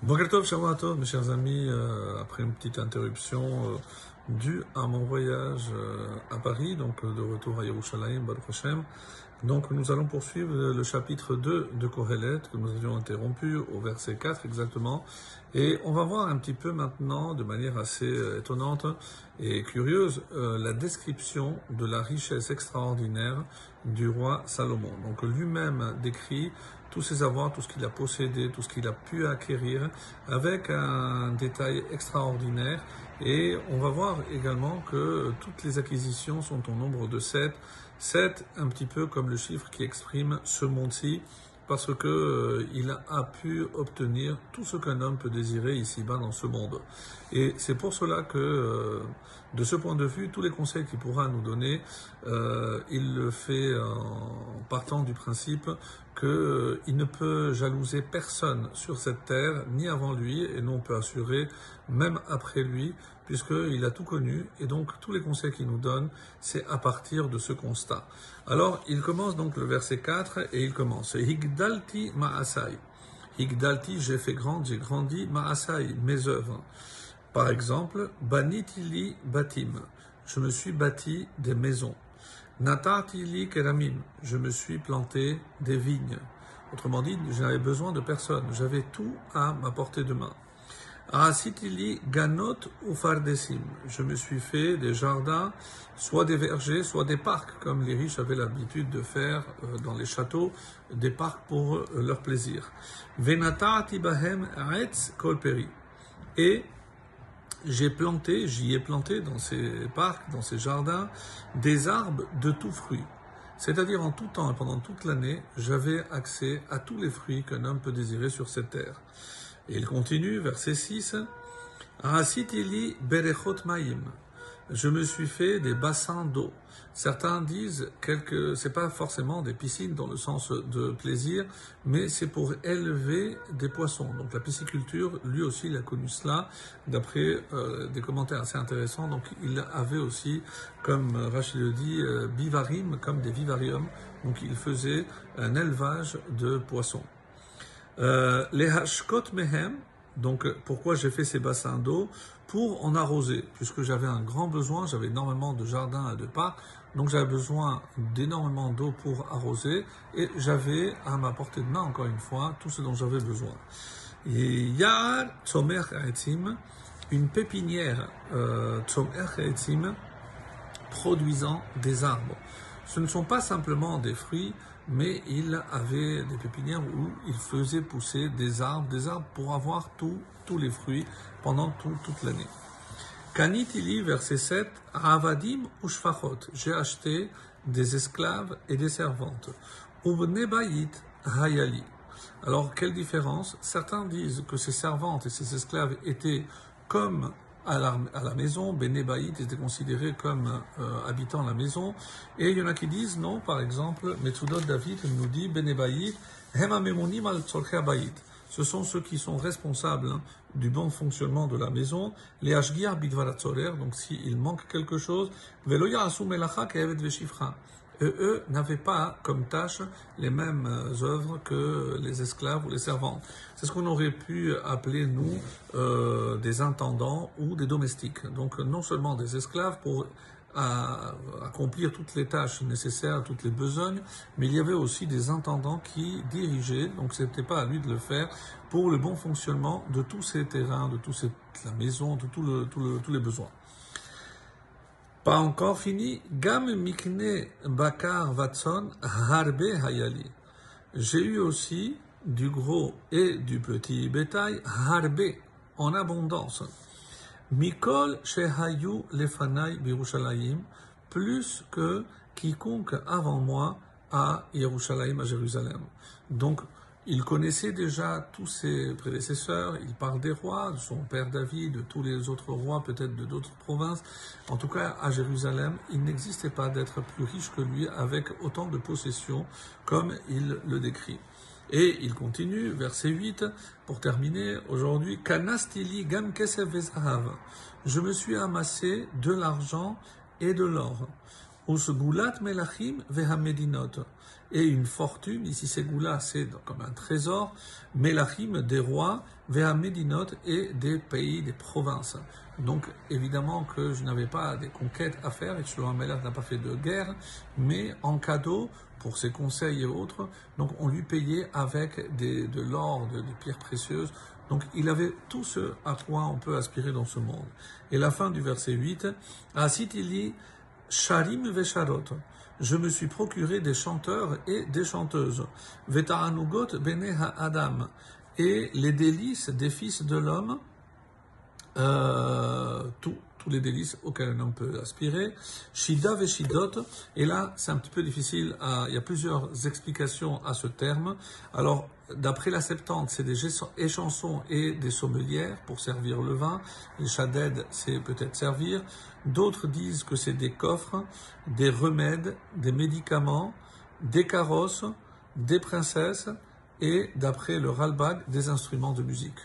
Bokertov, Shavuatov, mes chers amis, euh, après une petite interruption euh, due à mon voyage euh, à Paris, donc de retour à Yerushalayim, Baruch Hashem, donc nous allons poursuivre le chapitre 2 de Kohelet, que nous avions interrompu au verset 4 exactement, et on va voir un petit peu maintenant, de manière assez étonnante et curieuse, la description de la richesse extraordinaire du roi Salomon. Donc lui-même décrit tous ses avoirs, tout ce qu'il a possédé, tout ce qu'il a pu acquérir, avec un détail extraordinaire. Et on va voir également que toutes les acquisitions sont au nombre de 7. 7, un petit peu comme le chiffre qui exprime ce monde-ci, parce que euh, il a pu obtenir tout ce qu'un homme peut désirer ici-bas dans ce monde. Et c'est pour cela que, euh, de ce point de vue, tous les conseils qu'il pourra nous donner, euh, il le fait en partant du principe qu'il ne peut jalouser personne sur cette terre, ni avant lui, et non on peut assurer même après lui, puisqu'il a tout connu, et donc tous les conseils qu'il nous donne, c'est à partir de ce constat. Alors, il commence donc le verset 4, et il commence, Higdalti ma'asai. Higdalti, j'ai fait grand, j'ai grandi, ma'asai, mes œuvres. Par exemple, banitili batim, je me suis bâti des maisons. Natatili keramim, je me suis planté des vignes. Autrement dit, je n'avais besoin de personne, j'avais tout à ma portée de main. Asitili ganot ou je me suis fait des jardins, soit des vergers, soit des parcs, comme les riches avaient l'habitude de faire euh, dans les châteaux, des parcs pour euh, leur plaisir. Kolperi. Et j'ai planté, j'y ai planté dans ces parcs, dans ces jardins, des arbres de tout fruit. C'est-à-dire en tout temps et pendant toute l'année, j'avais accès à tous les fruits qu'un homme peut désirer sur cette terre. Et il continue, verset 6, Asitili berechot maim. Je me suis fait des bassins d'eau. Certains disent que c'est pas forcément des piscines dans le sens de plaisir, mais c'est pour élever des poissons. Donc la pisciculture, lui aussi, il a connu cela d'après euh, des commentaires assez intéressants. Donc il avait aussi, comme Rachid le dit, euh, bivarim, comme des vivariums. Donc il faisait un élevage de poissons. Euh, les hashkot mehem, donc pourquoi j'ai fait ces bassins d'eau Pour en arroser, puisque j'avais un grand besoin, j'avais énormément de jardins et de parcs, donc j'avais besoin d'énormément d'eau pour arroser et j'avais à ma portée de main, encore une fois, tout ce dont j'avais besoin. Il y a Tzomer une pépinière euh, produisant des arbres. Ce ne sont pas simplement des fruits, mais il avait des pépinières où il faisait pousser des arbres, des arbres pour avoir tous les fruits pendant toute l'année. Kanitili, verset 7, Avadim ou J'ai acheté des esclaves et des servantes. Ubnebayit Hayali. Alors, quelle différence? Certains disent que ces servantes et ces esclaves étaient comme à la, maison, Benebaït était considéré comme euh, habitant la maison, et il y en a qui disent non, par exemple, Metsudot David nous dit Benebaït, Hema Memonim al ce sont ceux qui sont responsables hein, du bon fonctionnement de la maison, les Bidvaratzorer, donc s'il manque quelque chose, Veloya Kevet. Et eux n'avaient pas comme tâche les mêmes euh, œuvres que les esclaves ou les servants. C'est ce qu'on aurait pu appeler, nous, euh, des intendants ou des domestiques. Donc non seulement des esclaves pour accomplir toutes les tâches nécessaires, toutes les besognes, mais il y avait aussi des intendants qui dirigeaient, donc ce n'était pas à lui de le faire, pour le bon fonctionnement de tous ces terrains, de toute la maison, de tous les besoins. Pas encore fini. Gam mikne bakar vatson harbe hayali. J'ai eu aussi du gros et du petit bétail harbe en abondance. Mikol Shehayu Lefanai Birushalayim, plus que quiconque avant moi à Yerushalayim, à Jérusalem. Donc, il connaissait déjà tous ses prédécesseurs, il parle des rois, de son père David, de tous les autres rois, peut-être de d'autres provinces. En tout cas, à Jérusalem, il n'existait pas d'être plus riche que lui avec autant de possessions comme il le décrit. Et il continue, verset 8, pour terminer aujourd'hui, Kanastili Je me suis amassé de l'argent et de l'or. Usgulat melachim vehamedinot. et une fortune. Ici, Ségoula, c'est comme un trésor. Melachim, des rois, vers Médinot et des pays, des provinces. Donc, évidemment que je n'avais pas des conquêtes à faire et Shlomo Melech n'a pas fait de guerre, mais en cadeau, pour ses conseils et autres, donc on lui payait avec des, de l'or, de, des pierres précieuses. Donc il avait tout ce à quoi on peut aspirer dans ce monde. Et la fin du verset 8, Asit Sharim vesharot. Je me suis procuré des chanteurs et des chanteuses. Vetaranugot bene adam. Et les délices des fils de l'homme, euh, tous les délices auxquels un homme peut aspirer. Shida veshidot. Et là, c'est un petit peu difficile. Il y a plusieurs explications à ce terme. Alors, d'après la Septante, c'est des échansons et des sommelières pour servir le vin. Les chaded, c'est peut-être servir. D'autres disent que c'est des coffres, des remèdes, des médicaments, des carrosses, des princesses et, d'après le Ralbag, des instruments de musique.